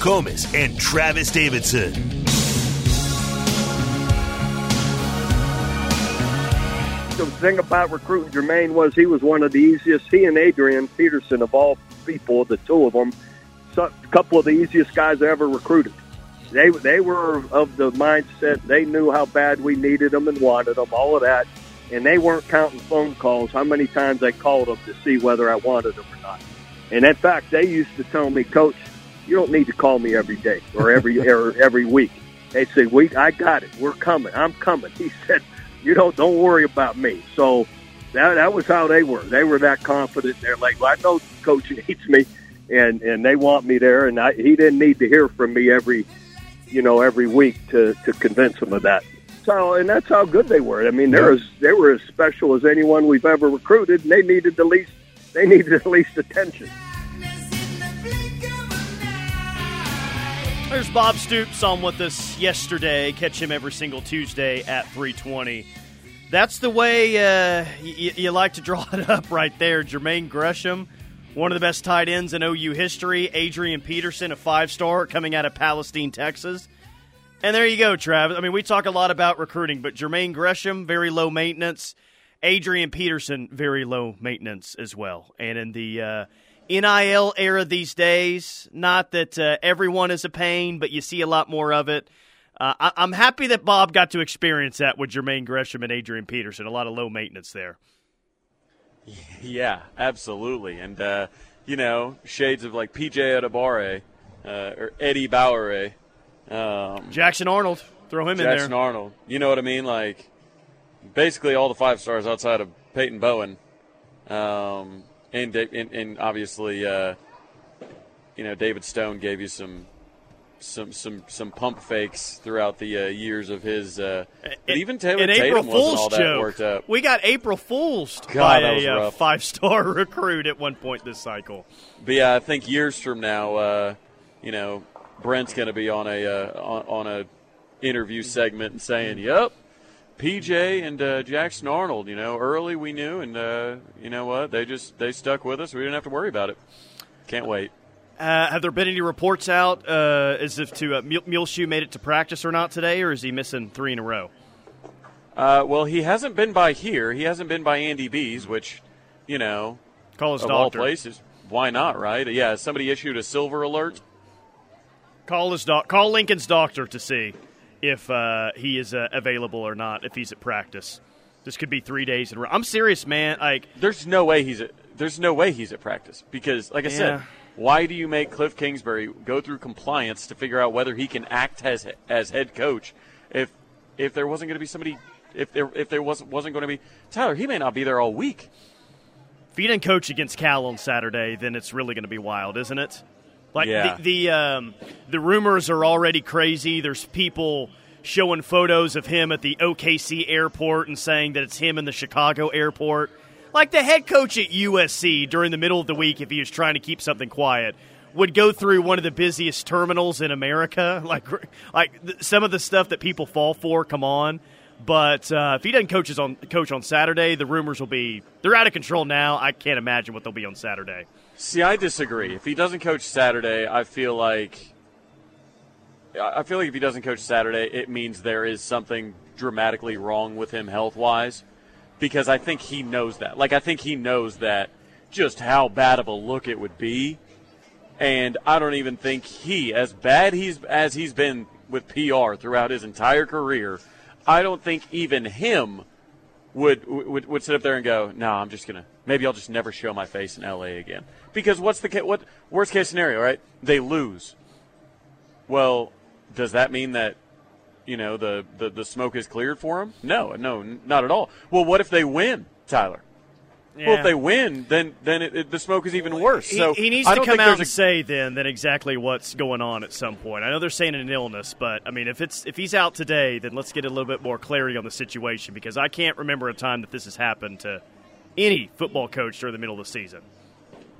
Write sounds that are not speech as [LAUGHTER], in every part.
Comis and Travis Davidson. The thing about recruiting Jermaine was he was one of the easiest. He and Adrian Peterson, of all people, the two of them, a couple of the easiest guys I ever recruited. They they were of the mindset they knew how bad we needed them and wanted them, all of that, and they weren't counting phone calls. How many times I called them to see whether I wanted them or not. And in fact, they used to tell me, Coach, you don't need to call me every day or every [LAUGHS] or every week. They say, "We, I got it. We're coming. I'm coming." He [LAUGHS] said, "You don't don't worry about me." So that that was how they were. They were that confident. They're like, well, "I know coach needs me, and and they want me there." And I, he didn't need to hear from me every, you know, every week to to convince him of that. So and that's how good they were. I mean, they're as they were as special as anyone we've ever recruited, and they needed the least they [LAUGHS] needed the least attention. There's Bob Stoops on with us yesterday. Catch him every single Tuesday at 320. That's the way uh, y- you like to draw [LAUGHS] it up right there. Jermaine Gresham, one of the best tight ends in OU history. Adrian Peterson, a five star coming out of Palestine, Texas. And there you go, Travis. I mean, we talk a lot about recruiting, but Jermaine Gresham, very low maintenance. Adrian Peterson, very low maintenance as well. And in the uh, NIL era these days. Not that uh, everyone is a pain, but you see a lot more of it. Uh, I- am happy that Bob got to experience that with Jermaine Gresham and Adrian Peterson. A lot of low maintenance there. Yeah, absolutely. And, uh, you know, shades of like PJ Adebawore uh, or Eddie Bauer. Um, Jackson Arnold. Throw him Jackson in there. Jackson Arnold. You know what I mean? Like, basically all the five stars outside of Peyton Bowen. Um, and and, and obviously, uh, you know, David Stone gave you some some some some pump fakes throughout the uh, years of his. Uh, but even Taylor An Tatum April Fool's all that joke. worked up. We got April Fool's God, by a uh, five-star [LAUGHS] recruit at one point this cycle. But yeah, I think years from now, uh, you know, Brent's going to be on a uh, on, on a interview segment and saying, "Yep, PJ and uh, Jackson Arnold. You know, early we knew, and uh, you know what? They just they stuck with us. We didn't have to worry about it. Can't wait." Uh, have there been any reports out uh, as if to uh, Muleshoe made it to practice or not today, or is he missing three in a row? Uh, well, he hasn't been by here. He hasn't been by Andy B's, which, you know, Call his of all places, why not? Right? Yeah. Somebody issued a silver alert. Call his doc- Call Lincoln's doctor to see if uh, he is uh, available or not. If he's at practice, this could be three days in a row. I'm serious, man. Like There's no way he's at, there's no way he's at practice because, like I Yeah. said, why do you make Cliff Kingsbury go through compliance to figure out whether he can act as as head coach if if there wasn't going to be somebody if there if there wasn't wasn't going to be Tyler he may not be there all week. if he didn't coach against Cal on Saturday, then it's really going to be wild, isn't it? Like Yeah. the the, um, the rumors are already crazy. There's people showing photos of him at the OKC airport and saying that it's him in the Chicago airport. Like the head coach at USC during the middle of the week, if he was trying to keep something quiet, would go through one of the busiest terminals in America. [LAUGHS] Like, like th- some of the stuff that people fall for. Come on, but uh, if he doesn't coaches on coach on Saturday, the rumors will be they're out of control now. I can't imagine what they'll be on Saturday. See, I disagree. If he doesn't coach Saturday, I feel like I feel like if he doesn't coach Saturday, it means there is something dramatically wrong with him health wise. Because I think he knows that. Like I think he knows that just how bad of a look it would be. And I don't even think he, as bad he's as he's been with PR throughout his entire career, I don't think even him would would, would sit up there and go, "No, I'm just gonna maybe I'll just never show my face in L.A. again." Because what's the what worst case scenario, right? They lose. Well, does that mean that you know the, the the smoke is cleared for them? No, no, not at all. Well, what if they win, Tyler? Well, if they win, then then it, it, the smoke is even worse. So he needs I to come think out and a- say then then exactly what's going on at some point. I know they're saying an illness, but I mean if it's if he's out today, then let's get a little bit more clarity on the situation because I can't remember a time that this has happened to any football coach during the middle of the season.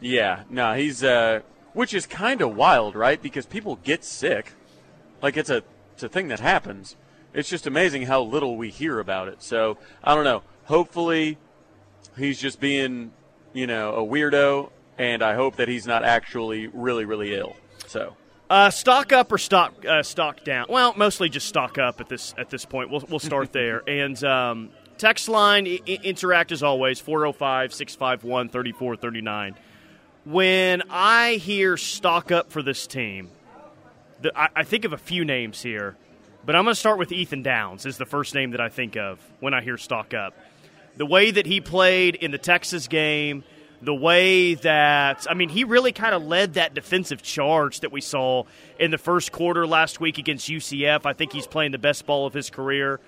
Yeah, no, he's uh, which is kind of wild, right? Because people get sick, like it's a it's a thing that happens. It's just amazing how little we hear about it. So I don't know. Hopefully, he's just being, you know, a weirdo, and I hope that he's not actually really, really ill. So Uh, stock up or stock uh, stock down? Well, mostly just stock up at this at this point. We'll we'll start [LAUGHS] there. And um, text line I- interact as always 405-651-3439. When I hear stock up for this team, the, I, I think of a few names here, but I'm going to start with Ethan Downs is the first name that I think of when I hear stock up. The way that he played in the Texas game, the way that I mean, he really kind of led that defensive charge that we saw in the first quarter last week against UCF. I think he's playing the best ball of his career.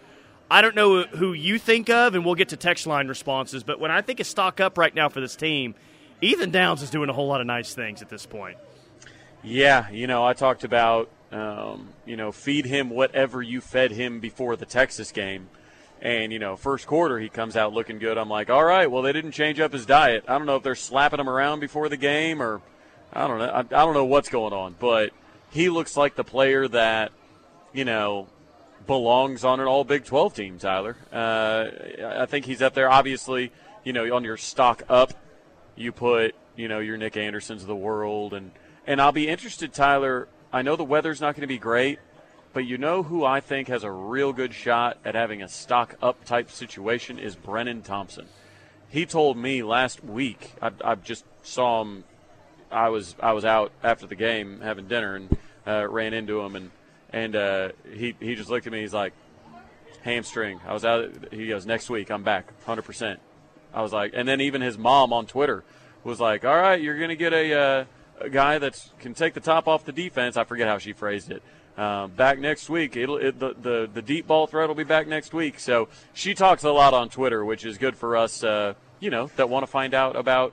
I don't know who you think of, and we'll get to text line responses. But when I think of stock up right now for this team, Ethan Downs is doing a whole lot of nice things at this point. Yeah, you know, I talked about, um, you know, feed him whatever you fed him before the Texas game. And, you know, first quarter, he comes out looking good. I'm like, all right, well, they didn't change up his diet. I don't know if they're slapping him around before the game or I don't know. I, I don't know what's going on. But he looks like the player that, you know, belongs on an all Big 12 team, Tyler. Uh, I think he's up there. Obviously, you know, on your stock up, you put, you know, your Nic Andersons of the world. And, and I'll be interested, Tyler. I know the weather's not going to be great, but you know who I think has a real good shot at having a stock up type situation is Brenen Thompson. He told me last week, I, I just saw him. I was I was out after the game having dinner and uh, ran into him and and uh, he he just looked at me. He's like, hamstring. I was out. He goes next week. I'm back, hundred percent. I was like, and then even his mom on Twitter was like, all right, you're gonna get a, uh, a guy that can take the top off the defense. I forget how she phrased it. Um, back next week. It'll it, the, the the deep ball threat will be back next week. So she talks a lot on Twitter, which is good for us. Uh, you know that want to find out about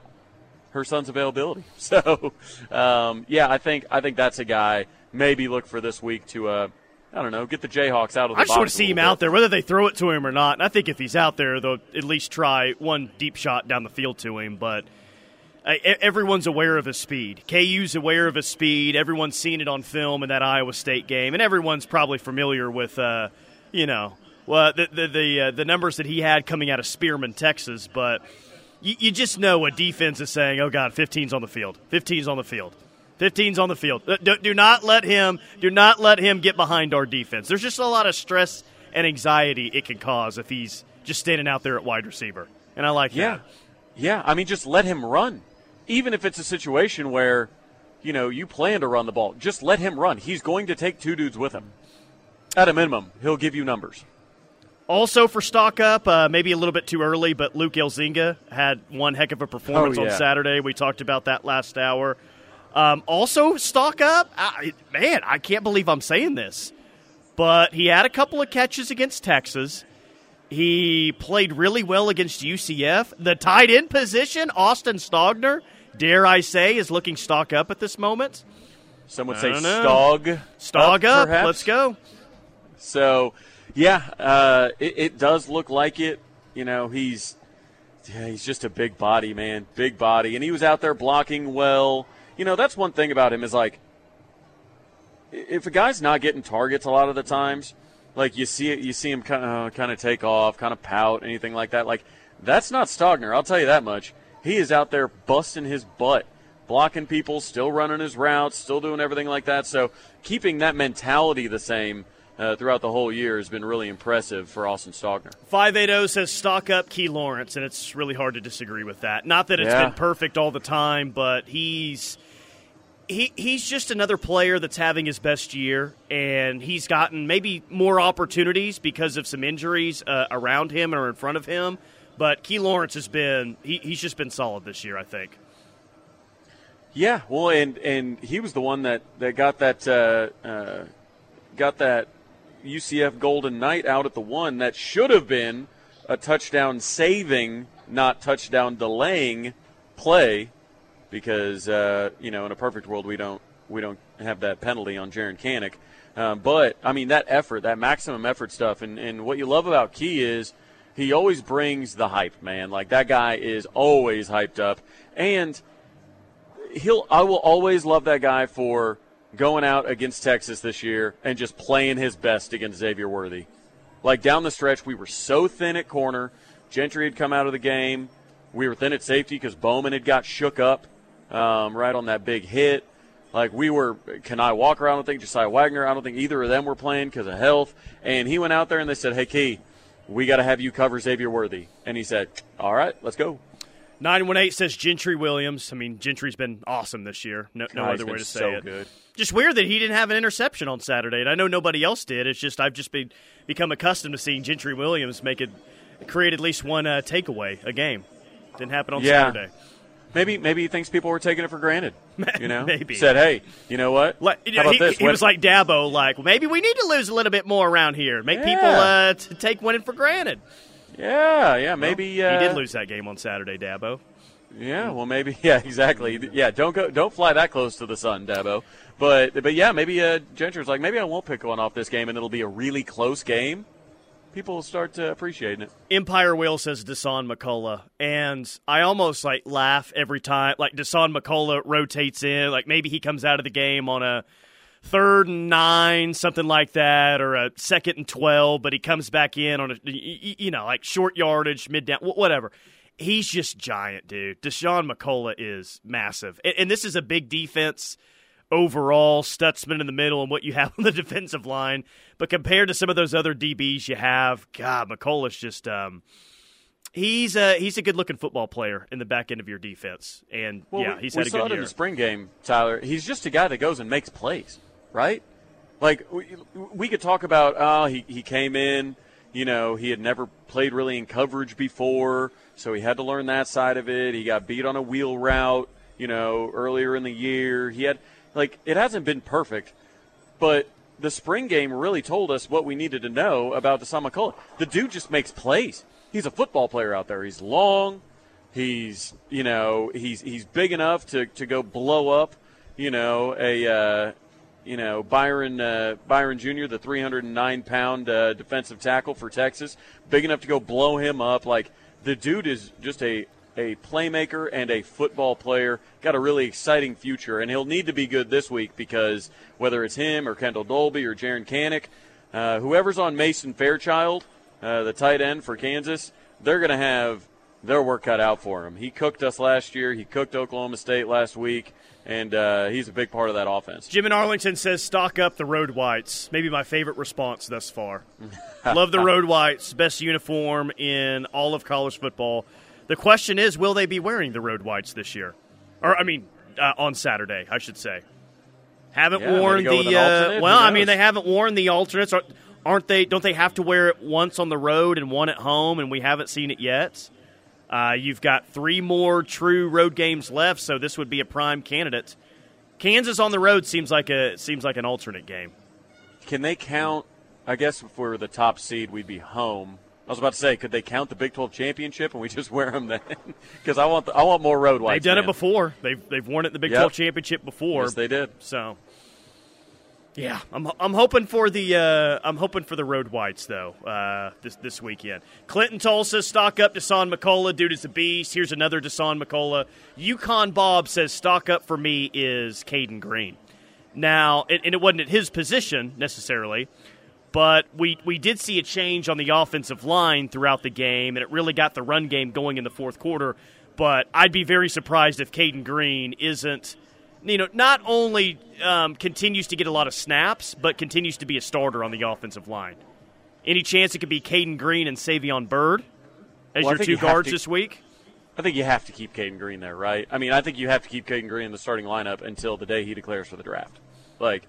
her son's availability. [LAUGHS] So um, yeah, I think I think that's a guy. Maybe look for this week to. Uh, I don't know. Get the Jayhawks out of the. I just want to see him little out there, whether they throw it to him or not. And I think if he's out there, they'll at least try one deep shot down the field to him. But uh, everyone's aware of his speed. KU's aware of his speed. Everyone's seen it on film in that Iowa State game, and everyone's probably familiar with, uh, you know, well, the the the, uh, the numbers that he had coming out of Spearman, Texas. But you, you just know a defense is saying, "Oh God, 15's on the field. 15's on the field." 15's on the field. Uh, Do, do not let him. Do not let him get behind our defense. There's just a lot of stress and anxiety it can cause if he's just standing out there at wide receiver. And I like Yeah. that. Yeah. I mean, just let him run. Even if it's a situation where, you know, you plan to run the ball, just let him run. He's going to take two dudes with him. At a minimum, he'll give you numbers. Also for stock up, uh, maybe a little bit too early, but Luke Elzinga had one heck of a performance Oh, on. Saturday. We talked about that last hour. Um, also stock up, I, man, I can't believe I'm saying this, but he had a couple of catches against Texas. He played really well against UCF. The tight end position, Austin Stogner, dare I say, is looking stock up at this moment. Some would say stog. Stog up. perhaps. Let's go. So, yeah, uh, it, it does look like it. You know, he's yeah, he's just a big body, man, big body, and he was out there blocking well. You know, that's one thing about him is like, if a guy's not getting targets a lot of the times, like you see it, you see him kind of kind of take off, kind of pout, anything like that. Like that's not Stogner. I'll tell you that much. He is out there busting his butt, blocking people, still running his routes, still doing everything like that. So keeping that mentality the same uh, throughout the whole year has been really impressive for Austin Stogner. 580 says stock up Key Lawrence, and it's really hard to disagree with that. Not that it's Yeah. been perfect all the time, but he's he he's just another player that's having his best year, and he's gotten maybe more opportunities because of some injuries uh, around him or in front of him. But Key Lawrence has been he, he's just been solid this year, I think. Yeah, well, and and he was the one that that got that uh, uh, got that UCF Golden Knight out at the one that should have been a touchdown saving, not touchdown delaying play, because uh, you know in a perfect world we don't we don't have that penalty on Jaren Kanak. Um, but I mean that effort, that maximum effort stuff, and, and what you love about Key is he always brings the hype, man. Like that guy is always hyped up, and he'll I will always love that guy for going out against Texas this year and just playing his best against Xavier Worthy. Like down the stretch, we were so thin at corner. Gentry had come out of the game. We were thin at safety because Bowman had got shook up um, right on that big hit. Like we were, Kani Walker, I don't think Jasiah Wagoner, I don't think either of them were playing because of health. And he went out there and they said, "Hey, Key, we got to have you cover Xavier Worthy." And he said, "All right, let's go." 918 says Gentry Williams. I mean, Gentry's been awesome this year. No, no other way to say so it. good. Just weird that he didn't have an interception on Saturday. And I know nobody else did. It's just I've just been become accustomed to seeing Gentry Williams make it create at least one uh, takeaway a game. Didn't happen on Yeah. Saturday. Maybe maybe he thinks people were taking it for granted. [LAUGHS] You know, Maybe. said, "Hey, you know what? Like, How about he, this? he was like Dabo, like well, maybe we need to lose a little bit more around here, make Yeah. people uh, t- take winning for granted. yeah, yeah, maybe uh, he did lose that game on Saturday, Dabo. Yeah, well, maybe. [LAUGHS] Yeah, exactly. Yeah, don't go, don't fly that close to the sun, Dabo. But, but yeah, maybe uh, Gentry's like, maybe I won't pick one off this game, and it'll be a really close game. People will start uh, appreciating it. Empire Will says Dasan McCullough, and I almost like laugh every time. Like Dasan McCullough rotates in, like maybe he comes out of the game on a third and nine, something like that, or a second and twelve, but he comes back in on a you know like short yardage, mid down, whatever. He's just giant, dude. Dasan McCullough is massive, and, and this is a big defense overall. Stutsman in the middle, and what you have [LAUGHS] on the defensive line. But compared to some of those other DBs you have, God, McCullough's just um, he's a he's a good looking football player in the back end of your defense, and Well, yeah, we, he's we had a saw good it in the spring game, Tyler. He's just a guy that goes and makes plays, right? Like we, we could talk about, oh, he he came in, you know, he had never played really in coverage before, so he had to learn that side of it. He got beat on a wheel route, you know, earlier in the year. He had like it hasn't been perfect, but the spring game really told us what we needed to know about Dasan McCullough. The dude just makes plays. He's a football player out there. He's long. He's you know he's he's big enough to, to go blow up you know a uh, you know Byron uh, Byron Jr. the 309 pound uh, defensive tackle for Texas big enough to go blow him up like the dude is just a a playmaker and a football player got a really exciting future and he'll need to be good this week because whether it's him or Kendel Dolby or Jaren Kanak uh, whoever's on Mason Fairchild uh, the tight end for Kansas they're going to have their work cut out for him. He cooked us last year. He cooked Oklahoma State last week, and uh, he's a big part of that offense. Jim in Arlington says, "Stock up the road whites." Maybe my favorite response thus far. [LAUGHS] Love the road whites, best uniform in all of college football. The question is, will they be wearing the road whites this year? Or I mean, uh, on Saturday, I should say. Haven't Yeah, worn maybe go with the. Uh, well, I mean, they haven't worn the alternates. Aren't- Aren't they? Don't they have to wear it once on the road and one at home? And we haven't seen it yet. Uh, you've got three more true road games left, so this would be a prime candidate. Kansas on the road seems like a seems like an alternate game. Can they count? I guess if we were the top seed, we'd be home. I was about to say, could they count the Big 12 championship and we just wear them then? [LAUGHS] Because I want the, I want more road whites. they've done man. it before. They've they've won it in the Big Yep. 12 championship before. Yes, they did. So, yeah, I'm, I'm hoping for the uh, I'm hoping for the road whites though uh, this this weekend. Clinton Tulsa stock up Dasan McCullough. Dude is a beast. Here's another Dasan McCullough. Yukon Bob says stock up for me is Caden Green. Now, and, and it wasn't at his position necessarily, but we we did see a change on the offensive line throughout the game, and it really got the run game going in the fourth quarter. But I'd be very surprised if Caden Green isn't, you know, not only um, continues to get a lot of snaps, but continues to be a starter on the offensive line. Any chance it could be Caden Green and Savion Byrd as Well, your two you guards to- this week? I think you have to keep Caden Green there, right? I mean, I think you have to keep Caden Green in the starting lineup until the day he declares for the draft. Like,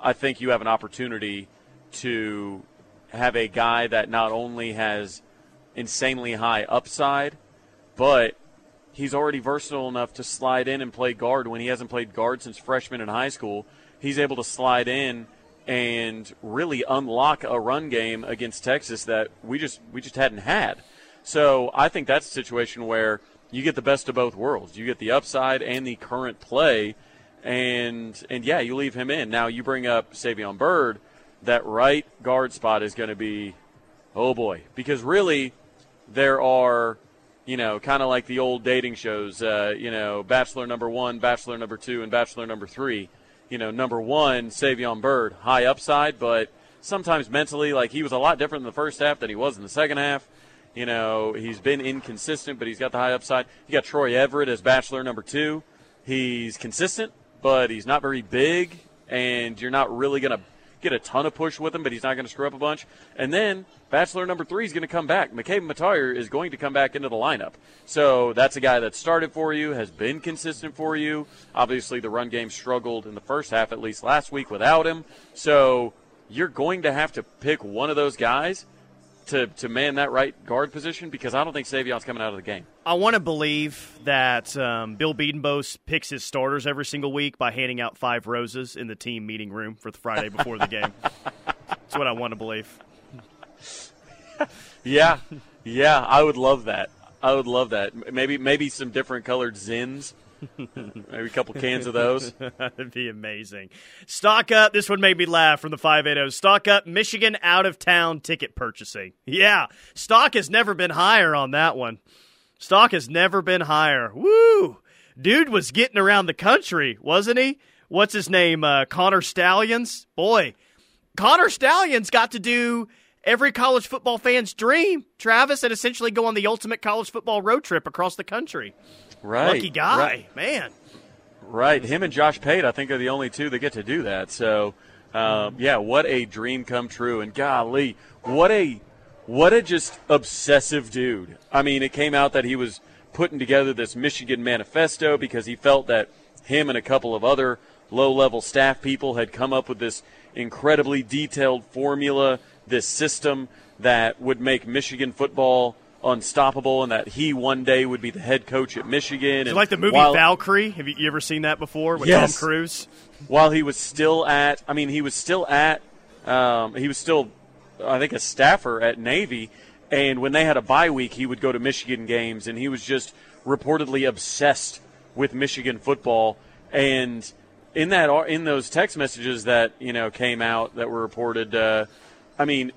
I think you have an opportunity to have a guy that not only has insanely high upside, but he's already versatile enough to slide in and play guard when he hasn't played guard since freshman in high school. He's able to slide in and really unlock a run game against Texas that we just we just hadn't had. So I think that's a situation where you get the best of both worlds. You get the upside and the current play, and and yeah, you leave him in. Now you bring up Savion Byrd. That right guard spot is going to be, oh boy, because really there are, you know, kind of like the old dating shows, uh, you know, Bachelor number one, Bachelor number two, and Bachelor number three. You know, number one, Savion Byrd, high upside, but sometimes mentally, like he was a lot different in the first half than he was in the second half. You know, he's been inconsistent, but he's got the high upside. You got Troy Everett as Bachelor number two. He's consistent, but he's not very big, and you're not really going to get a ton of push with him, but he's not going to screw up a bunch. And then bachelor number three is going to come back. McCabe Mettauer is going to come back into the lineup. So that's a guy that started for you, has been consistent for you. Obviously, the run game struggled in the first half, at least last week, without him. So you're going to have to pick one of those guys to, to man that right guard position because I don't think Savion's coming out of the game. I want to believe that um, Bill Bedenbaugh picks his starters every single week by handing out five roses in the team meeting room for the Friday before the game. [LAUGHS] That's what I want to believe. [LAUGHS] yeah, yeah, I would love that. I would love that. Maybe maybe some different colored Zyns. [LAUGHS] Maybe a couple cans of those. [LAUGHS] That'd be amazing. Stock up. This one made me laugh from the 580. Stock up. Michigan out of town ticket purchasing. Yeah. Stock has never been higher on that one. Stock has never been higher. Woo! Dude was getting around the country, wasn't he? What's his name? Uh, Connor Stalions? Boy, Connor Stalions got to do every college football fan's dream, Travis, and essentially go on the ultimate college football road trip across the country. Right. Lucky guy, right. man. Right. Him and Josh Pate, I think, are the only two that get to do that. So, um, yeah, what a dream come true. And golly, what a what a just obsessive dude. I mean, it came out that he was putting together this Michigan manifesto because he felt that him and a couple of other low level staff people had come up with this incredibly detailed formula, this system that would make Michigan football unstoppable and that he one day would be the head coach at Michigan. And like the movie while, Valkyrie? Have you, you, ever seen that before with yes. Tom Cruise? While he was still at, I mean, he was still at, um, he was still, I think, a staffer at Navy. And when they had a bye week, he would go to Michigan games, and he was just reportedly obsessed with Michigan football. And in that, in those text messages that you know came out that were reported, uh, I mean,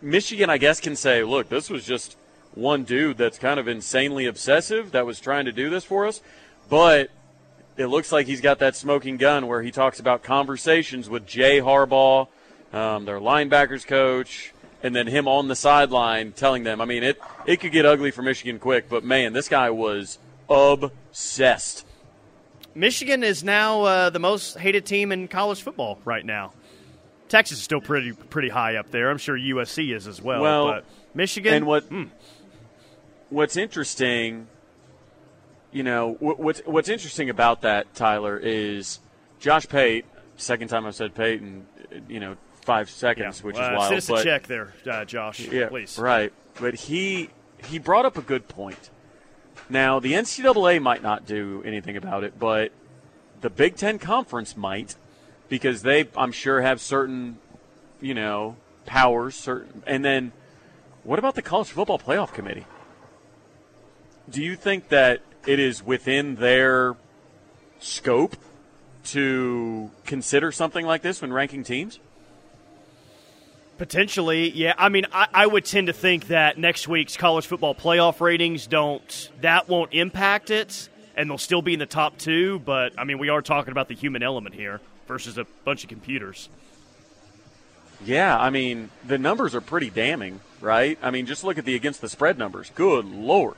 Michigan, I guess, can say, look, this was just one dude that's kind of insanely obsessive that was trying to do this for us. But it looks like he's got that smoking gun where he talks about conversations with Jay Harbaugh, um, their linebackers coach, and then him on the sideline telling them. I mean, it it could get ugly for Michigan quick, but man, this guy was obsessed. Michigan is now uh, the most hated team in college football right now. Texas is still pretty pretty high up there. I'm sure USC is as well. Well, but Michigan and what mm. what's interesting, you know, what's what's interesting about that, Tyler, is Josh Pate. Second time I've said Pate in you know five seconds, yeah. which is wild. Us but, a check there, uh, Josh. Yeah, please. Right, but he he brought up a good point. Now the NCAA might not do anything about it, but the Big Ten Conference might, because they, I'm sure, have certain, you know, powers. Certain, and then what about the College Football Playoff Committee? Do you think that it is within their scope to consider something like this when ranking teams? Potentially, yeah. I mean, I, I, would tend to think that next week's college football playoff ratings don't that won't impact it, and they'll still be in the top two. But I mean, we are talking about the human element here versus a bunch of computers. Yeah, I mean, the numbers are pretty damning, right? I mean, just look at the against the spread numbers. Good lord.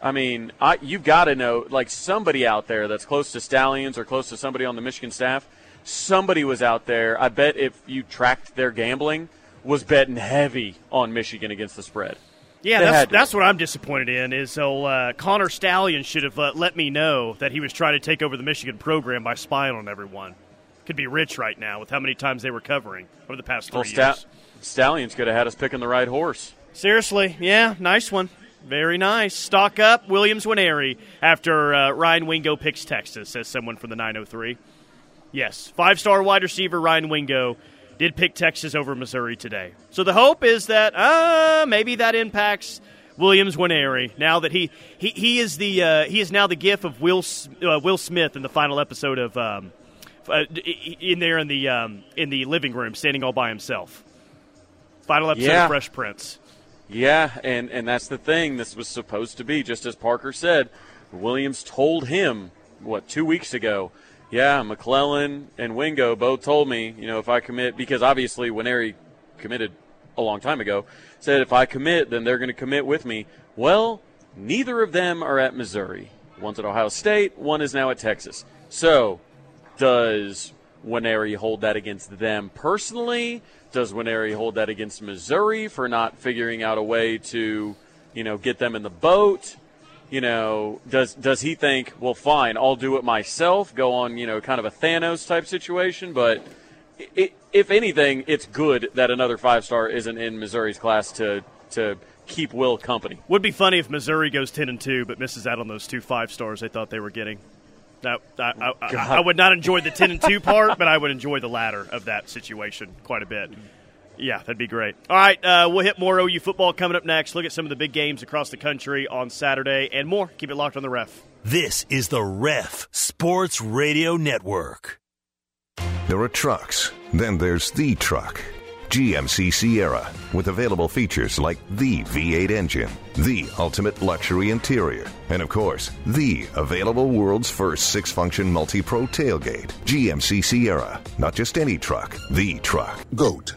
I mean, I, you've got to know, like somebody out there that's close to Stalions or close to somebody on the Michigan staff. Somebody was out there. I bet if you tracked their gambling, was betting heavy on Michigan against the spread. Yeah, that's, that's what I'm disappointed in. Is so uh, Connor Stallion should have uh, let me know that he was trying to take over the Michigan program by spying on everyone. Could be rich right now with how many times they were covering over the past three well, Sta- years. Stallions could have had us picking the right horse. Seriously, yeah, nice one. Very nice. Stock up, Williams Nwaneri after uh, Ryan Wingo picks Texas, says someone from the 903. Yes, five star wide receiver Ryan Wingo did pick Texas over Missouri today. So the hope is that uh, maybe that impacts Williams Nwaneri now that he he, he is the uh, he is now the gif of Will uh, Will Smith in the final episode of um, uh, in there in the um, in the living room standing all by himself. Final episode yeah. of Fresh Prince. Yeah, and and that's the thing. This was supposed to be just as Parker said. Williams told him what two weeks ago yeah, McClellan and Wingo both told me, you know, if I commit, because obviously Nwaneri committed a long time ago, said if I commit, then they're going to commit with me. Well, neither of them are at Missouri. One's at Ohio State, one is now at Texas. So, does Nwaneri hold that against them personally? Does Nwaneri hold that against Missouri for not figuring out a way to, you know, get them in the boat? You know, does does he think, well, fine, I'll do it myself, go on, you know, kind of a Thanos type situation? But it, if anything, it's good that another five star isn't in Missouri's class to to keep Will company. Would be funny if Missouri goes ten and two, but misses out on those two five stars they thought they were getting. That, I, I, I, I would not enjoy the ten and two part, but I would enjoy the latter of that situation quite a bit. Yeah, that'd be great. All right, uh, we'll hit more OU football coming up next. Look at some of the big games across the country on Saturday and more. Keep it locked on the ref. This is the Ref Sports Radio Network. There are trucks, then there's the truck. GMC Sierra, with available features like the V8 engine, the ultimate luxury interior, and of course, the available world's first six function multi pro tailgate. GMC Sierra, not just any truck, the truck. GOAT,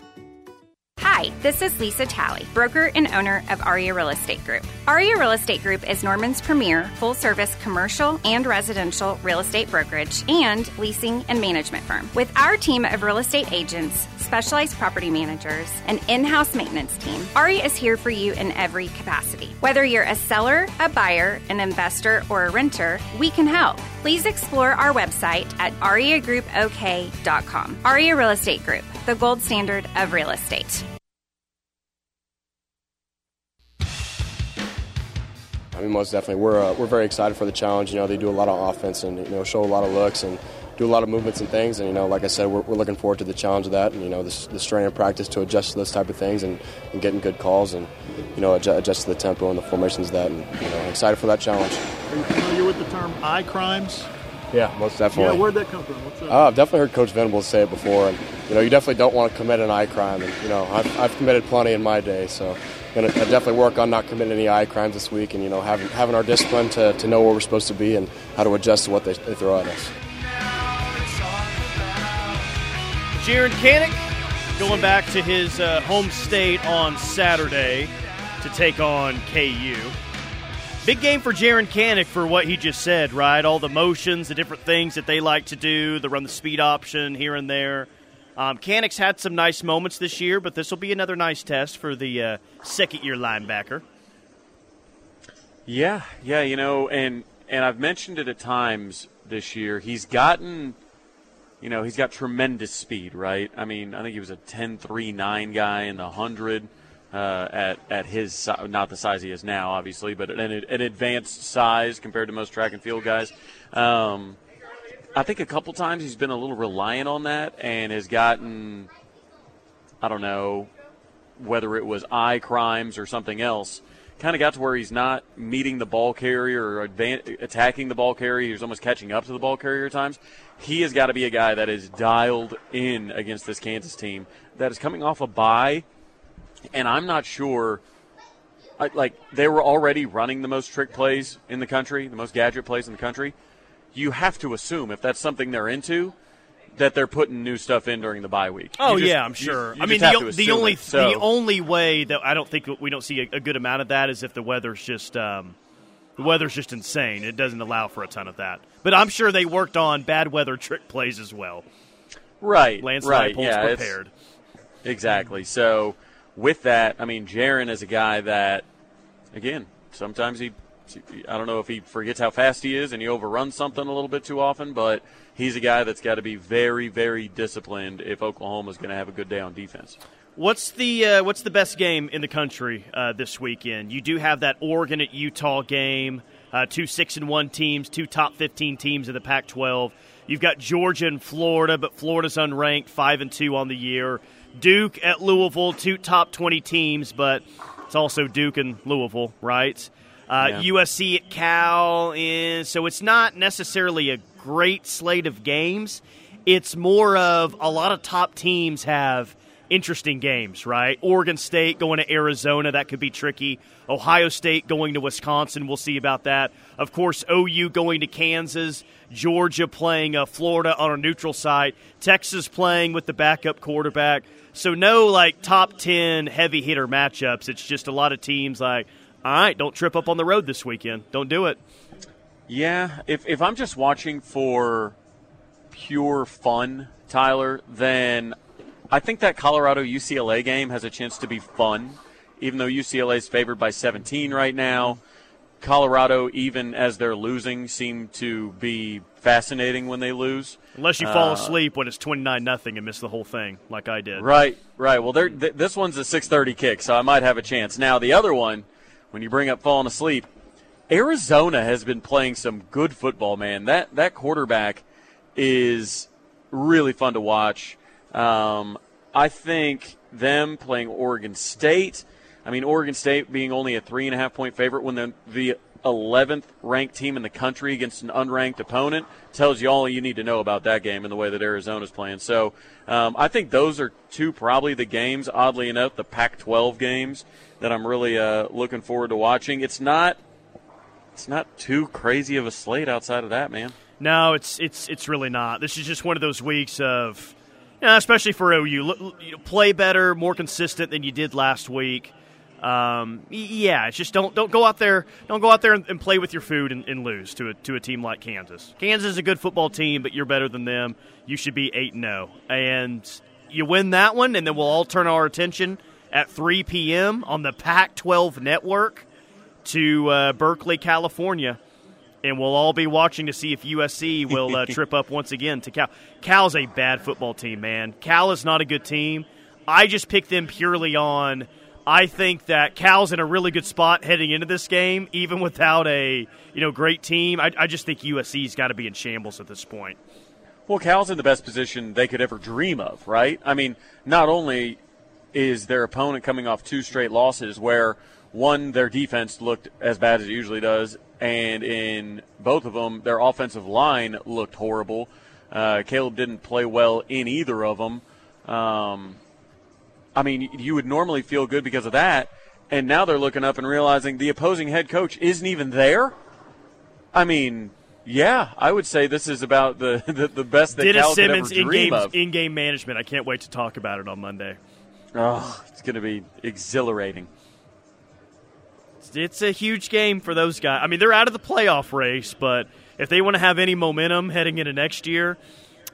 Hi, this is Lisa Talley, broker and owner of Aria Real Estate Group. Aria Real Estate Group is Norman's premier full service commercial and residential real estate brokerage and leasing and management firm. With our team of real estate agents, specialized property managers, and in house maintenance team, Aria is here for you in every capacity. Whether you're a seller, a buyer, an investor, or a renter, we can help. Please explore our website at ariagroupok.com. Aria Real Estate Group, the gold standard of real estate. I mean, most definitely, we're uh, we're very excited for the challenge. You know, they do a lot of offense and you know show a lot of looks and do a lot of movements and things. And you know, like I said, we're, we're looking forward to the challenge of that. And you know, the, the strain of practice to adjust to those type of things and, and getting good calls and you know adjust, adjust to the tempo and the formations of that. And you know, excited for that challenge. Are you familiar with the term eye crimes? Yeah, most definitely. Yeah, where'd that come from? What's? Uh, I've definitely heard Coach Venables say it before, and you know, you definitely don't want to commit an eye crime. And you know, I've, I've committed plenty in my day, so going to definitely work on not committing any eye crimes this week, and you know, having having our discipline to, to know where we're supposed to be and how to adjust to what they, they throw at us. Jaren Kanak going back to his uh, home state on Saturday to take on KU. Big game for Jaren Kanak for what he just said, right? All the motions, the different things that they like to do, the run the speed option here and there. Um, Kanak's had some nice moments this year, but this will be another nice test for the uh, second year linebacker. Yeah, yeah, you know, and and I've mentioned it at times this year. He's gotten, you know, he's got tremendous speed, right? I mean, I think he was a 10-3-9 guy in the hundred uh, at at his not the size he is now, obviously, but an, an advanced size compared to most track and field guys. Um, I think a couple times he's been a little reliant on that and has gotten, I don't know, whether it was eye crimes or something else. Kind of got to where he's not meeting the ball carrier or advan- attacking the ball carrier. He's almost catching up to the ball carrier at times. He has got to be a guy that is dialed in against this Kansas team that is coming off a bye and I'm not sure. Like they were already running the most trick plays in the country, the most gadget plays in the country. You have to assume if that's something they're into, that they're putting new stuff in during the bye week. Oh just, yeah, I'm sure. You, you I mean, the, the only it, so. the only way that I don't think we don't see a, a good amount of that is if the weather's just um, the weather's just insane. It doesn't allow for a ton of that. But I'm sure they worked on bad weather trick plays as well. Right, Lance right, yeah, prepared. Exactly. So with that, I mean, Jaren is a guy that, again, sometimes he, I don't know if he forgets how fast he is and he overruns something a little bit too often, but he's a guy that's got to be very, very disciplined if Oklahoma's going to have a good day on defense. What's the uh, what's the best game in the country uh, this weekend? You do have that Oregon at Utah game, uh, two six and one teams, two top fifteen teams in the Pac-12. You've got Georgia and Florida, but Florida's unranked, five and two on the year. Duke at Louisville, two top 20 teams, but it's also Duke and Louisville, right? Uh, yeah. USC at Cal, and so it's not necessarily a great slate of games. It's more of a lot of top teams have interesting games, right? Oregon State going to Arizona, that could be tricky. Ohio State going to Wisconsin, we'll see about that. Of course, OU going to Kansas, Georgia playing uh, Florida on a neutral site, Texas playing with the backup quarterback. So no like top 10 heavy hitter matchups. It's just a lot of teams like, all right, don't trip up on the road this weekend. Don't do it. Yeah, if if I'm just watching for pure fun, Tyler, then I think that Colorado UCLA game has a chance to be fun, even though UCLA is favored by 17 right now. Colorado, even as they're losing, seem to be fascinating when they lose. Unless you fall uh, asleep when it's 29 nothing and miss the whole thing, like I did. Right, right. Well, th- this one's a 6:30 kick, so I might have a chance. Now, the other one, when you bring up falling asleep, Arizona has been playing some good football, man. That that quarterback is really fun to watch. Um, I think them playing Oregon State. I mean, Oregon State being only a three and a half point favorite when the the 11th ranked team in the country against an unranked opponent tells you all you need to know about that game and the way that Arizona's playing. So um, I think those are two probably the games, oddly enough, the Pac 12 games that I'm really uh, looking forward to watching. It's not it's not too crazy of a slate outside of that, man. No, it's it's it's really not. This is just one of those weeks of, you know, especially for OU, play better, more consistent than you did last week. Um, yeah, it's just don't don't go out there don't go out there and, and play with your food and, and, lose to a to a team like Kansas. Kansas is a good football team, but you're better than them. You should be eight and zero, oh. and you win that one, and then we'll all turn our attention at 3 p.m. on the Pac-12 network to uh, Berkeley, California, and we'll all be watching to see if USC will uh, [LAUGHS] trip up once again to Cal. Cal's a bad football team, man. Cal is not a good team. I just picked them purely on. I think that Cal's in a really good spot heading into this game, even without a you know great team. I, I just think USC's got to be in shambles at this point. Well, Cal's in the best position they could ever dream of, right? I mean, not only is their opponent coming off two straight losses where one, their defense looked as bad as it usually does, and in both of them, their offensive line looked horrible. Uh, Caleb didn't play well in either of them. Um, I mean, you would normally feel good because of that, and now they're looking up and realizing the opposing head coach isn't even there. I mean, yeah, I would say this is about the [LAUGHS] the, the best that Dennis Cal Simmons could ever dream in-game, of. in-game management. I can't wait to talk about it on Monday. Oh, it's going to be exhilarating. It's a huge game for those guys. I mean, they're out of the playoff race, but if they want to have any momentum heading into next year,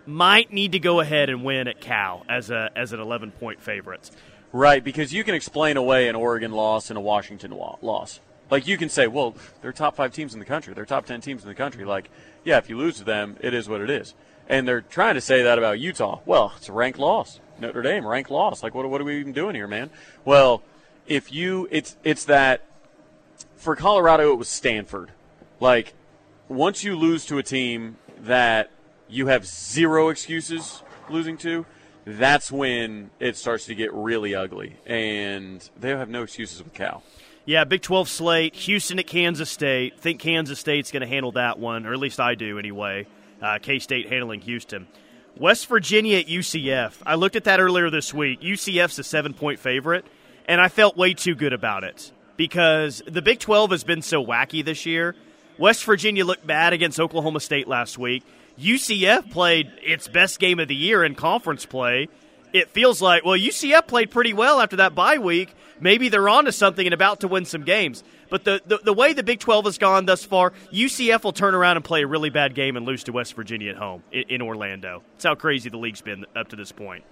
might need to go ahead and win at Cal as a as an 11 point favorite. Right, because you can explain away an Oregon loss and a Washington loss. Like you can say, well, they're top five teams in the country. They're top ten teams in the country. Like, yeah, if you lose to them, it is what it is. And they're trying to say that about Utah. Well, it's a ranked loss. Notre Dame ranked loss. Like, what, what are we even doing here, man? Well, if you, it's it's that for Colorado, it was Stanford. Like, once you lose to a team that you have zero excuses losing to, that's when it starts to get really ugly. And they have no excuses with Cal. Yeah, Big 12 slate, Houston at Kansas State. Think Kansas State's going to handle that one, or at least I do anyway. Uh, K State handling Houston. West Virginia at UCF. I looked at that earlier this week. UCF's a seven point favorite, and I felt way too good about it because the Big 12 has been so wacky this year. West Virginia looked bad against Oklahoma State last week. UCF played its best game of the year in conference play. It feels like, well, UCF played pretty well after that bye week. Maybe they're on to something and about to win some games. But the, the, the way the Big 12 has gone thus far, UCF will turn around and play a really bad game and lose to West Virginia at home in, in Orlando. That's how crazy the league's been up to this point.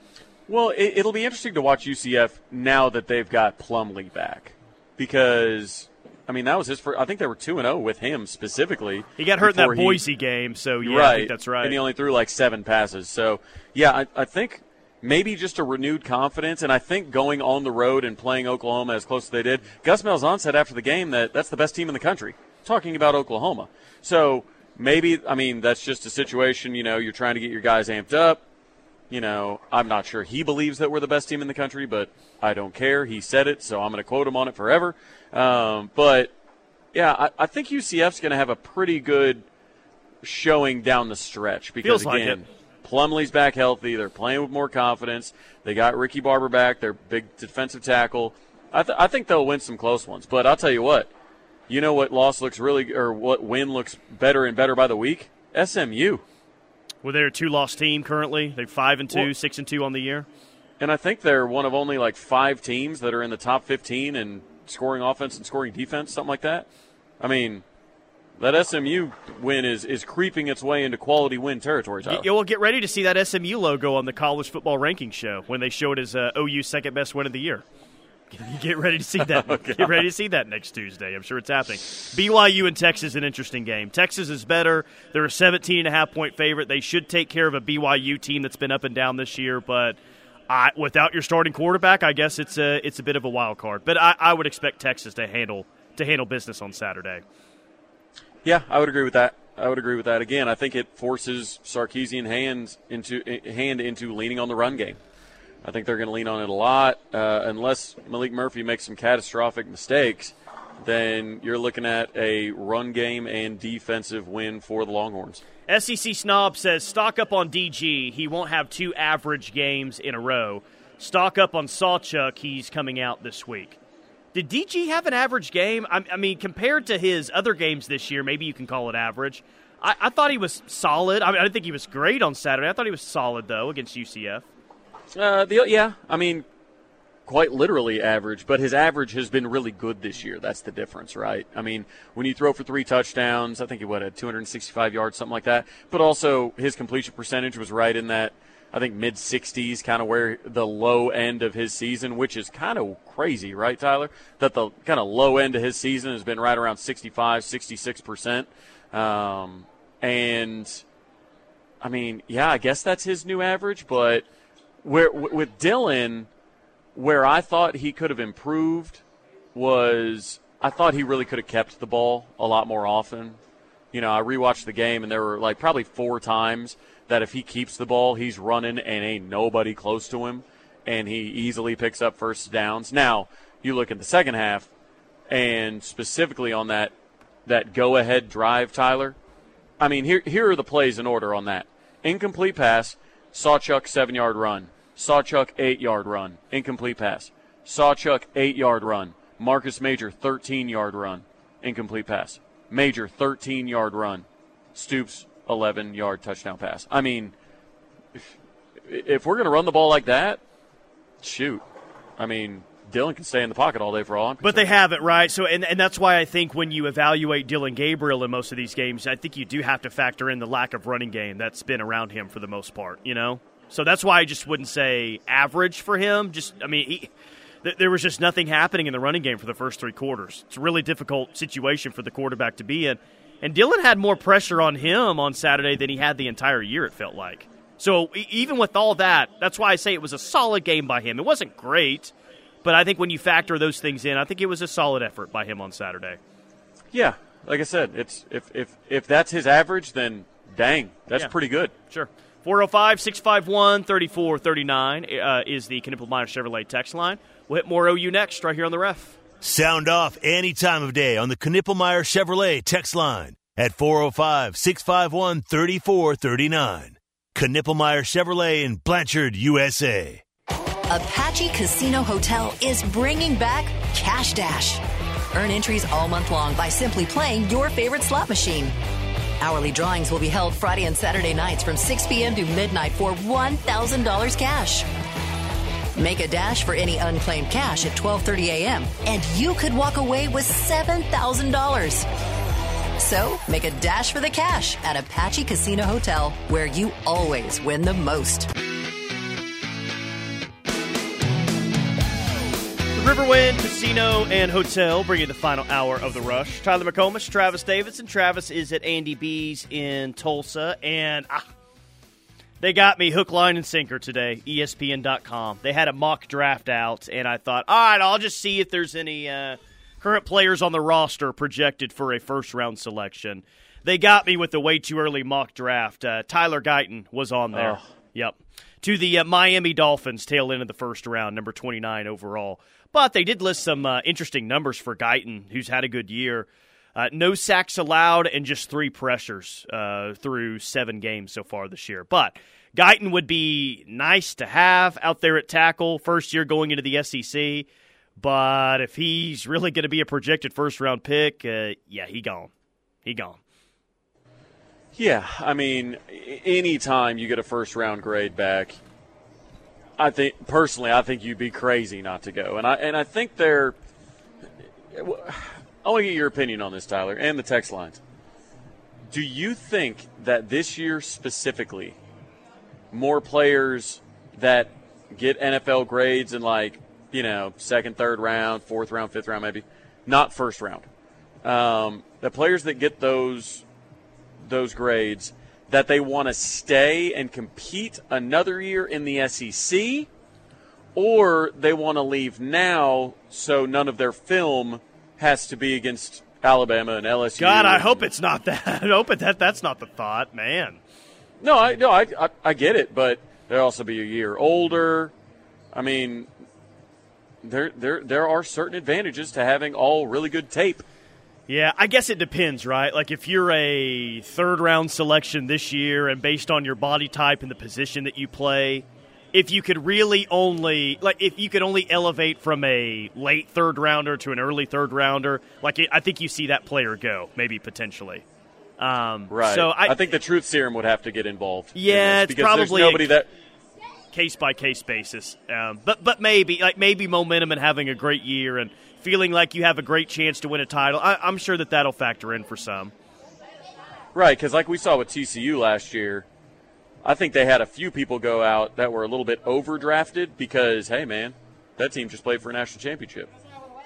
Well, it, will be interesting to watch UCF now that they've got Plumlee back because I mean that was his first. I think they were two and zero oh with him specifically. He got hurt in that Boise game, so yeah, right. that's right. And he only threw like seven passes. So yeah, I, I think maybe just a renewed confidence. And I think going on the road and playing Oklahoma as close as they did, Gus Malzahn said after the game that that's the best team in the country. Talking about Oklahoma, so maybe I mean that's just a situation. You know, you're trying to get your guys amped up you know, I'm not sure he believes that we're the best team in the country, but I don't care. He said it, so I'm going to quote him on it forever. Um, but yeah, I, I think UCF's going to have a pretty good showing down the stretch because Feels again, like Plumlee's back healthy. They're playing with more confidence. They got Ricky Barber back, their big defensive tackle. I, th- I think they'll win some close ones. But I'll tell you what, you know what loss looks really, or what win looks better and better by the week? SMU. Well, they're a two-loss team currently. They're five and two, Well- six and two on the year. And I think they're one of only like five teams that are in the top 15 in scoring offense and scoring defense, something like that. I mean, that SMU win is, is creeping its way into quality win territory, Tyler. You will get ready to see that SMU logo on the college football ranking show when they show it as uh, OU's second best win of the year. Get ready to see that. [LAUGHS] Oh, Get ready to see that next Tuesday. I'm sure it's happening. BYU and Texas an interesting game. Texas is better. They're a 17 and a half point favorite. They should take care of a BYU team that's been up and down this year, but I, without your starting quarterback, I guess it's a it's a bit of a wild card. But I, I would expect Texas to handle to handle business on Saturday. Yeah, I would agree with that. I would agree with that. Again, I think it forces Sarkisian hands into hand into leaning on the run game. I think they're going to lean on it a lot, uh, unless Maalik Murphy makes some catastrophic mistakes. Then you're looking at a run game and defensive win for the Longhorns. SEC Snob says stock up on DG. He won't have two average games in a row. Stock up on Sawchuk. He's coming out this week. Did DG have an average game? I, I mean, compared to his other games this year, maybe you can call it average. I, I thought he was solid. I, mean, I didn't think he was great on Saturday. I thought he was solid though against UCF. Uh, the, yeah, I mean, quite literally average, but his average has been really good this year. That's the difference, right? I mean, when you throw for three touchdowns, I think he what had 265 yards, something like that. But also his completion percentage was right in that I think mid 60s, kind of where the low end of his season, which is kind of crazy, right, Tyler? That the kind of low end of his season has been right around 65, 66 percent, um, and I mean, yeah, I guess that's his new average, but where with Dillon, where I thought he could have improved was I thought he really could have kept the ball a lot more often. You know, I rewatched the game and there were like probably four times that if he keeps the ball, he's running and ain't nobody close to him, and he easily picks up first downs. Now you look at the second half, and specifically on that that go ahead drive, Tyler. I mean, here here are the plays in order on that: incomplete pass, Sawchuk seven yard run, Sawchuk eight yard run, incomplete pass, Sawchuk eight yard run, Marcus Major thirteen yard run, incomplete pass, Major thirteen yard run, Stoops 11 yard touchdown pass. I mean, if, if we're going to run the ball like that, shoot. I mean, Dillon can stay in the pocket all day for all I'm But they haven't, right? So, and, and that's why I think when you evaluate Dillon Gabriel in most of these games, I think you do have to factor in the lack of running game that's been around him for the most part, you know? So that's why I just wouldn't say average for him. Just, I mean, he, th- there was just nothing happening in the running game for the first three quarters. It's a really difficult situation for the quarterback to be in. And Dillon had more pressure on him on Saturday than he had the entire year, it felt like. So even with all that, that's why I say it was a solid game by him. It wasn't great, but I think when you factor those things in, I think it was a solid effort by him on Saturday. Yeah, like I said, it's if if if that's his average, then dang, that's Yeah. pretty good. Sure. 405 651 3439 uh, is the Knippelmeyer Chevrolet text line. We'll hit more OU next, right here on the ref. Sound off any time of day on the Knippelmeyer Chevrolet text line at 405 651 3439. Knippelmeyer Chevrolet in Blanchard, USA. Apache Casino Hotel is bringing back Cash Dash. Earn entries all month long by simply playing your favorite slot machine. Hourly drawings will be held Friday and Saturday nights from 6 p.m. to midnight for $1,000 cash. Make a dash for any unclaimed cash at 12:30 a.m. and you could walk away with $7,000. So, make a dash for the cash at Apache Casino Hotel, where you always win the most. The Riverwind Casino and Hotel bringing the final hour of the rush. Tyler McComas, Travis Davidson. Travis is at Andy B's in Tulsa, and ah, they got me hook, line, and sinker today. ESPN.com. They had a mock draft out, and I thought, all right, I'll just see if there's any uh, current players on the roster projected for a first round selection. They got me with the way too early mock draft. Uh, Tyler Guyton was on there. Oh. Yep. To the uh, Miami Dolphins, tail end of the first round, number 29 overall. But they did list some uh, interesting numbers for Guyton, who's had a good year. Uh, no sacks allowed and just three pressures uh, through seven games so far this year. But Guyton would be nice to have out there at tackle, first year going into the SEC. But if he's really going to be a projected first round pick, uh, yeah, he gone. He gone. Yeah, I mean, anytime you get a first round grade back, I think personally, I think you'd be crazy not to go. And I and I think they're. I want to get your opinion on this, Tyler, and the text lines. Do you think that this year specifically, more players that get NFL grades in like you know second, third round, fourth round, fifth round, maybe not first round, um, the players that get those those grades that they want to stay and compete another year in the SEC, or they want to leave now so none of their film has to be against Alabama and LSU. God, I hope it's not that. [LAUGHS] I hope that that's not the thought, man. No, I no, I, I, I get it, but they'll also be a year older. I mean, there there there are certain advantages to having all really good tape. Yeah, I guess it depends, right? Like if you're a third round selection this year and based on your body type and the position that you play, if you could really only like if you could only elevate from a late third rounder to an early third rounder, like it, I think you see that player go maybe potentially. Um, right. So I, I, think the truth serum would have to get involved. Yeah, in it's because probably there's nobody that case by case basis. Um, but but maybe like maybe momentum and having a great year and feeling like you have a great chance to win a title. I, I'm sure that that'll factor in for some. Right, because like we saw with TCU last year, I think they had a few people go out that were a little bit overdrafted because, hey, man, that team just played for a national championship.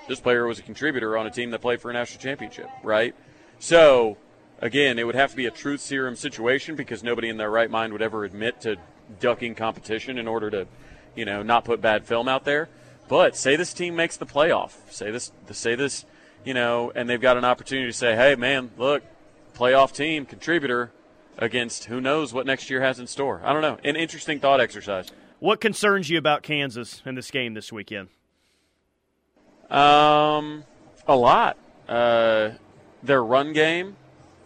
This player was a contributor on a team that played for a national championship, right? So, again, it would have to be a truth serum situation because nobody in their right mind would ever admit to ducking competition in order to, you know, not put bad film out there. But say this team makes the playoff. Say this, say this, you know, and they've got an opportunity to say, hey, man, look, playoff team, contributor against who knows what next year has in store. I don't know. An interesting thought exercise. What concerns you about Kansas in this game this weekend? Um, a lot. Uh, their run game,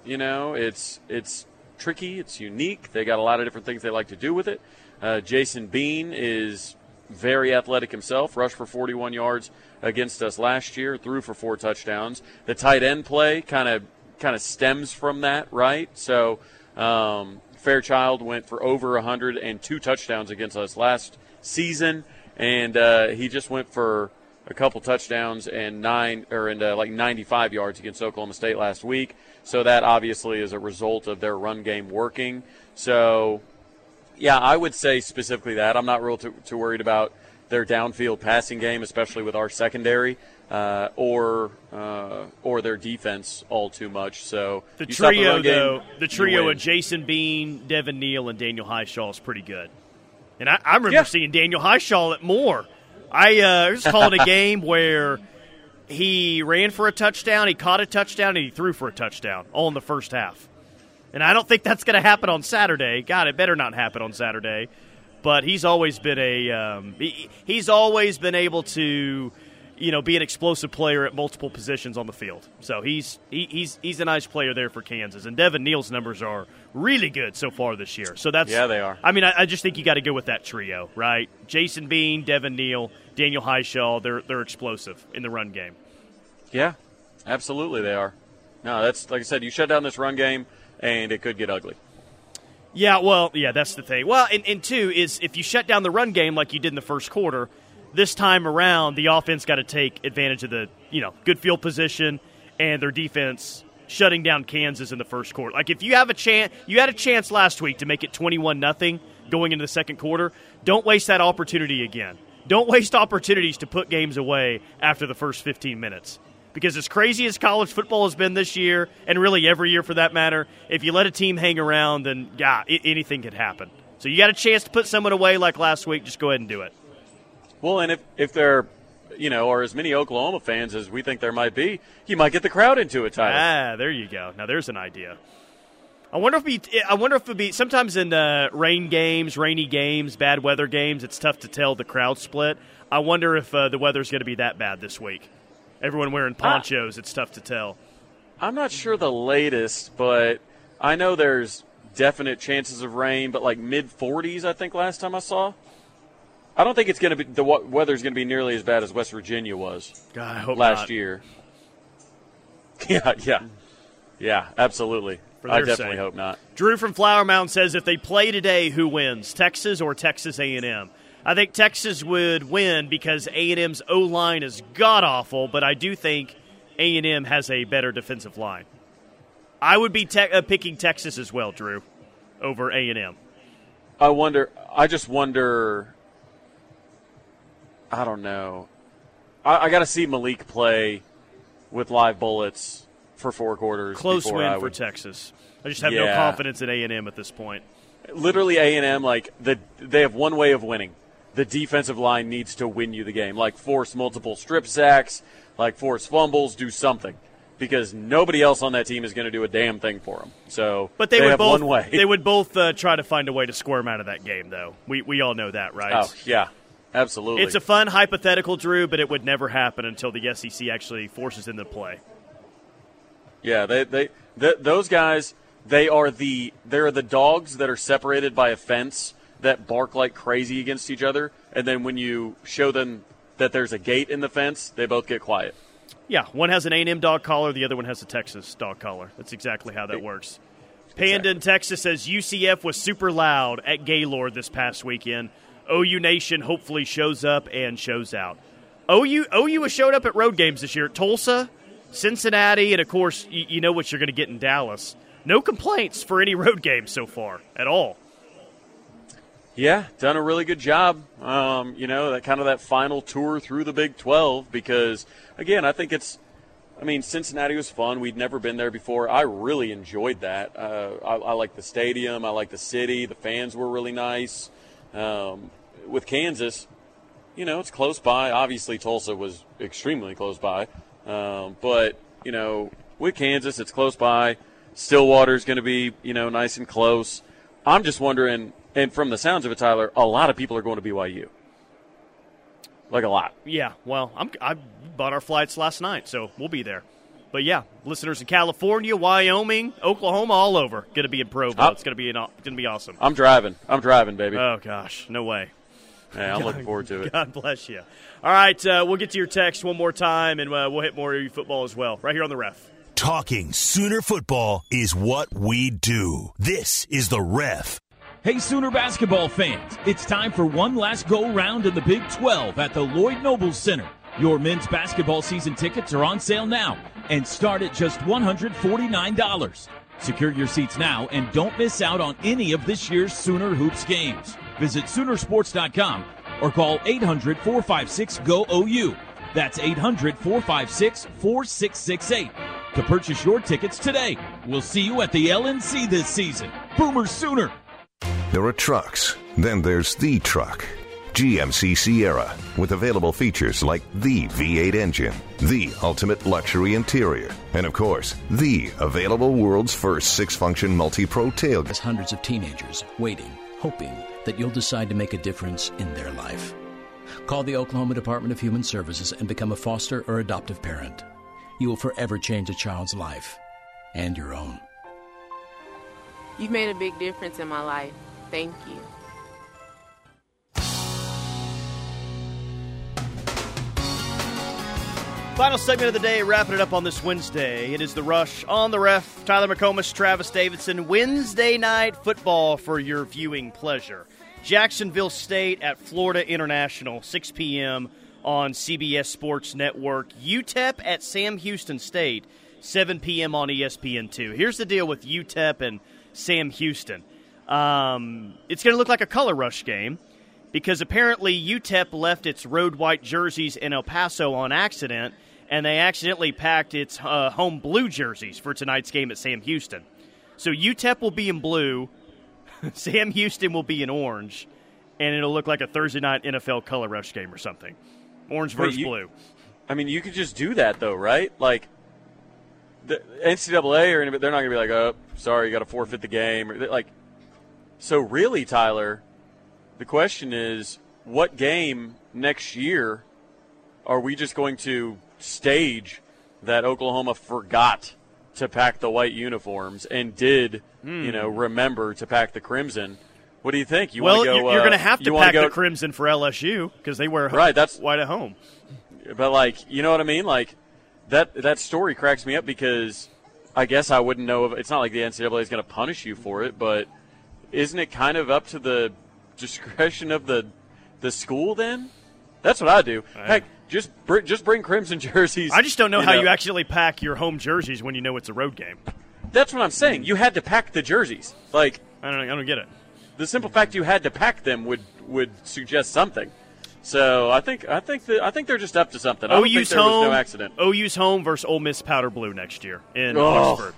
you know, it's it's tricky. It's unique. They got a lot of different things they like to do with it. Uh, Jason Bean is very athletic himself. Rushed for 41 yards against us last year. Threw for four touchdowns. The tight end play kind of kind of stems from that, right? So um, Fairchild went for over 102 touchdowns against us last season, and uh, he just went for a couple touchdowns and nine or in uh, like 95 yards against Oklahoma State last week. So that obviously is a result of their run game working. So, yeah, I would say specifically that I'm not real too, too worried about their downfield passing game, especially with our secondary. Uh, or uh, or their defense all too much. So the trio, game, though, the trio of Jason Bean, Devin Neal, and Daniel Hishaw is pretty good. And I, I remember Yeah. seeing Daniel Hishaw at more. I uh, was calling a [LAUGHS] game where he ran for a touchdown, he caught a touchdown, and he threw for a touchdown all in the first half. And I don't think that's going to happen on Saturday. God, it better not happen on Saturday. But he's always been a um, he, he's always been able to you know be an explosive player at multiple positions on the field. So he's he, he's he's a nice player there for Kansas. And Devin Neal's numbers are really good so far this year. So that's Yeah, they are. I mean, I, I just think you got to go with that trio, right? Jason Bean, Devin Neal, Daniel Hishaw. They're they're explosive in the run game. Yeah, absolutely they are. No, that's like I said. You shut down this run game, and it could get ugly. Yeah, well, yeah, that's the thing. Well, and, and two is if you shut down the run game like you did in the first quarter, this time around the offense got to take advantage of the you know good field position and their defense shutting down Kansas in the first quarter. Like if you have a chance, you had a chance last week to make it twenty-one nothing going into the second quarter. Don't waste that opportunity again. Don't waste opportunities to put games away after the first fifteen minutes. Because as crazy as college football has been this year, and really every year for that matter, if you let a team hang around, then yeah, anything could happen. So you got a chance to put someone away like last week, just go ahead and do it. Well, and if if there, you know, are as many Oklahoma fans as we think there might be, you might get the crowd into it, Tyler. Ah, there you go. Now there's an idea. I wonder if be. I wonder if it be sometimes in uh, rain games, rainy games, bad weather games. It's tough to tell the crowd split. I wonder if uh, the weather's going to be that bad this week. Everyone wearing ponchos. it's tough to tell. I'm not sure the latest, but I know there's definite chances of rain, but like mid 40s, I think last time I saw. I don't think it's going to be the weather's going to be nearly as bad as West Virginia was God, I hope last not. year. [LAUGHS] Yeah, yeah, yeah, absolutely. I definitely sake. hope not. Drew from Flower Mound says if they play today, who wins, Texas or Texas A&M? I think Texas would win because A&M's O line is god awful, but I do think A&M has a better defensive line. I would be te- uh, picking Texas as well, Drew, over A&M. I wonder. I just wonder. I don't know. I, I got to see Maalik play with live bullets for four quarters. Close win I for would- Texas. I just have no confidence in A&M at this point. literally A and M like the they have one way of winning. The defensive line needs to win you the game. Like force multiple strip sacks, like force fumbles, do something. Because nobody else on that team is going to do a damn thing for them. So, But they, would have both one way. they would both uh, try to find a way to squirm out of that game, though. We we all know that, right? Oh yeah, absolutely. It's a fun hypothetical, Drew, but it would never happen until the SEC actually forces them to play. Yeah, they they th- those guys they are the they are the dogs that are separated by a fence that bark like crazy against each other, and then when you show them that there's a gate in the fence, they both get quiet. Yeah, one has an A&M dog collar, the other one has a Texas dog collar. That's exactly how that works. Panda in Texas says UCF was super loud at Gaylord this past weekend. OU Nation hopefully shows up and shows out. OU OU has showed up at road games this year. Tulsa, Cincinnati, and of course you, you know what you're going to get in Dallas. No complaints for any road games so far at all. Yeah, done a really good job. Um, you know, that kind of that final tour through the Big 12 because again, I think it's I mean, Cincinnati was fun. We'd never been there before. I really enjoyed that. Uh, I, I like the stadium. I like the city. The fans were really nice. Um, with Kansas, you know, it's close by. Obviously, Tulsa was extremely close by. Um, but, you know, with Kansas, it's close by. Stillwater is going to be, you know, nice and close. I'm just wondering, and from the sounds of it, Tyler, a lot of people are going to BYU. Like a lot. Yeah, well, I'm, I bought our flights last night, so we'll be there. But yeah, listeners in California, Wyoming, Oklahoma, all over, going to be in Provo. It's going to be an, going to be awesome. I'm driving. I'm driving, baby. Oh gosh, no way. yeah, I'm looking [LAUGHS] forward to it. God bless you. All right, uh, we'll get to your text one more time, and uh, we'll hit more of your football as well, right here on the ref. Talking Sooner football is what we do. This is the ref. Hey, Sooner basketball fans, it's time for one last go round in the Big 12 at the Lloyd Nobles Center. Your men's basketball season tickets are on sale now and start at just $149. Secure your seats now and don't miss out on any of this year's Sooner Hoops games. Visit Soonersports.com or call 800 456 GO OU. That's 800 456 4668 to purchase your tickets today. We'll see you at the LNC this season. Boomer Sooner! There are trucks, then there's the truck. GMC Sierra, with available features like the V8 engine, the ultimate luxury interior, and of course, the available world's first six function multi pro tailgate. There's hundreds of teenagers waiting, hoping that you'll decide to make a difference in their life. Call the Oklahoma Department of Human Services and become a foster or adoptive parent. You will forever change a child's life and your own. You've made a big difference in my life. Thank you. Final segment of the day, wrapping it up on this Wednesday. It is the rush on the ref. Tyler McComas, Travis Davidson. Wednesday night football for your viewing pleasure. Jacksonville State at Florida International, 6 p.m. on CBS Sports Network. UTEP at Sam Houston State, 7 p.m. on E ESPN2. Here's the deal with UTEP and Sam Houston. Um, it's going to look like a color rush game because apparently UTEP left its road white jerseys in El Paso on accident, and they accidentally packed its uh, home blue jerseys for tonight's game at Sam Houston. So UTEP will be in blue, [LAUGHS] Sam Houston will be in orange, and it'll look like a Thursday night NFL color rush game or something. Orange versus you- blue. I mean, you could just do that though, right? Like the NCAA or anybody, they're not going to be like, "Oh, sorry, you got to forfeit the game." Or like, so really, Tyler, the question is, what game next year are we just going to stage that Oklahoma forgot to pack the white uniforms and did, you know, Hmm. remember to pack the crimson. What do you think? You well, want to go? you're, you're uh, going to have to pack go, the crimson for LSU because they wear Right, that's- white at home. But like, you know what I mean? Like that that story cracks me up because I guess I wouldn't know if it's not like the NCAA is going to punish you for it, but isn't it kind of up to the discretion of the the school then? That's what I do. Heck, just br- just bring crimson [LAUGHS] jerseys. I just don't know how you actually pack your home jerseys when you know it's a road game. That's what I'm saying. You had to pack the jerseys. Like I don't I don't get it. The simple fact you had to pack them would would suggest something. So I think I think that I think they're just up to something. I don't think there home. was no accident. OU's home versus Ole Miss Powder Blue next year in Oh. Oxford.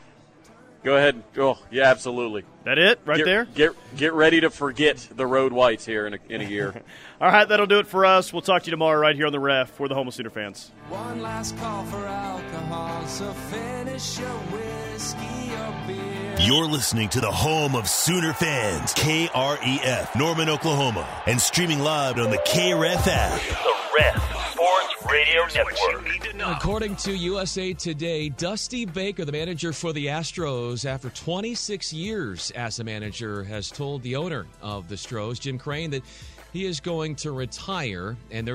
Go ahead. Oh, yeah, absolutely. That it right Get- there? Get get ready to forget the road whites here in a, in a year. [LAUGHS] All right, that'll do it for us. We'll talk to you tomorrow right here on the Ref. We're the Homo Sooner fans. One last call for alcohol, so finish your whiskey or beer. You're listening to the home of Sooner fans, KREF, Norman, Oklahoma, and streaming live on the KREF app. The Ref Sports Radio Network. According to USA Today, Dusty Baker, the manager for the Astros, after 26 years as a manager, has told the owner of the Stros, Jim Crane, that he is going to retire, and there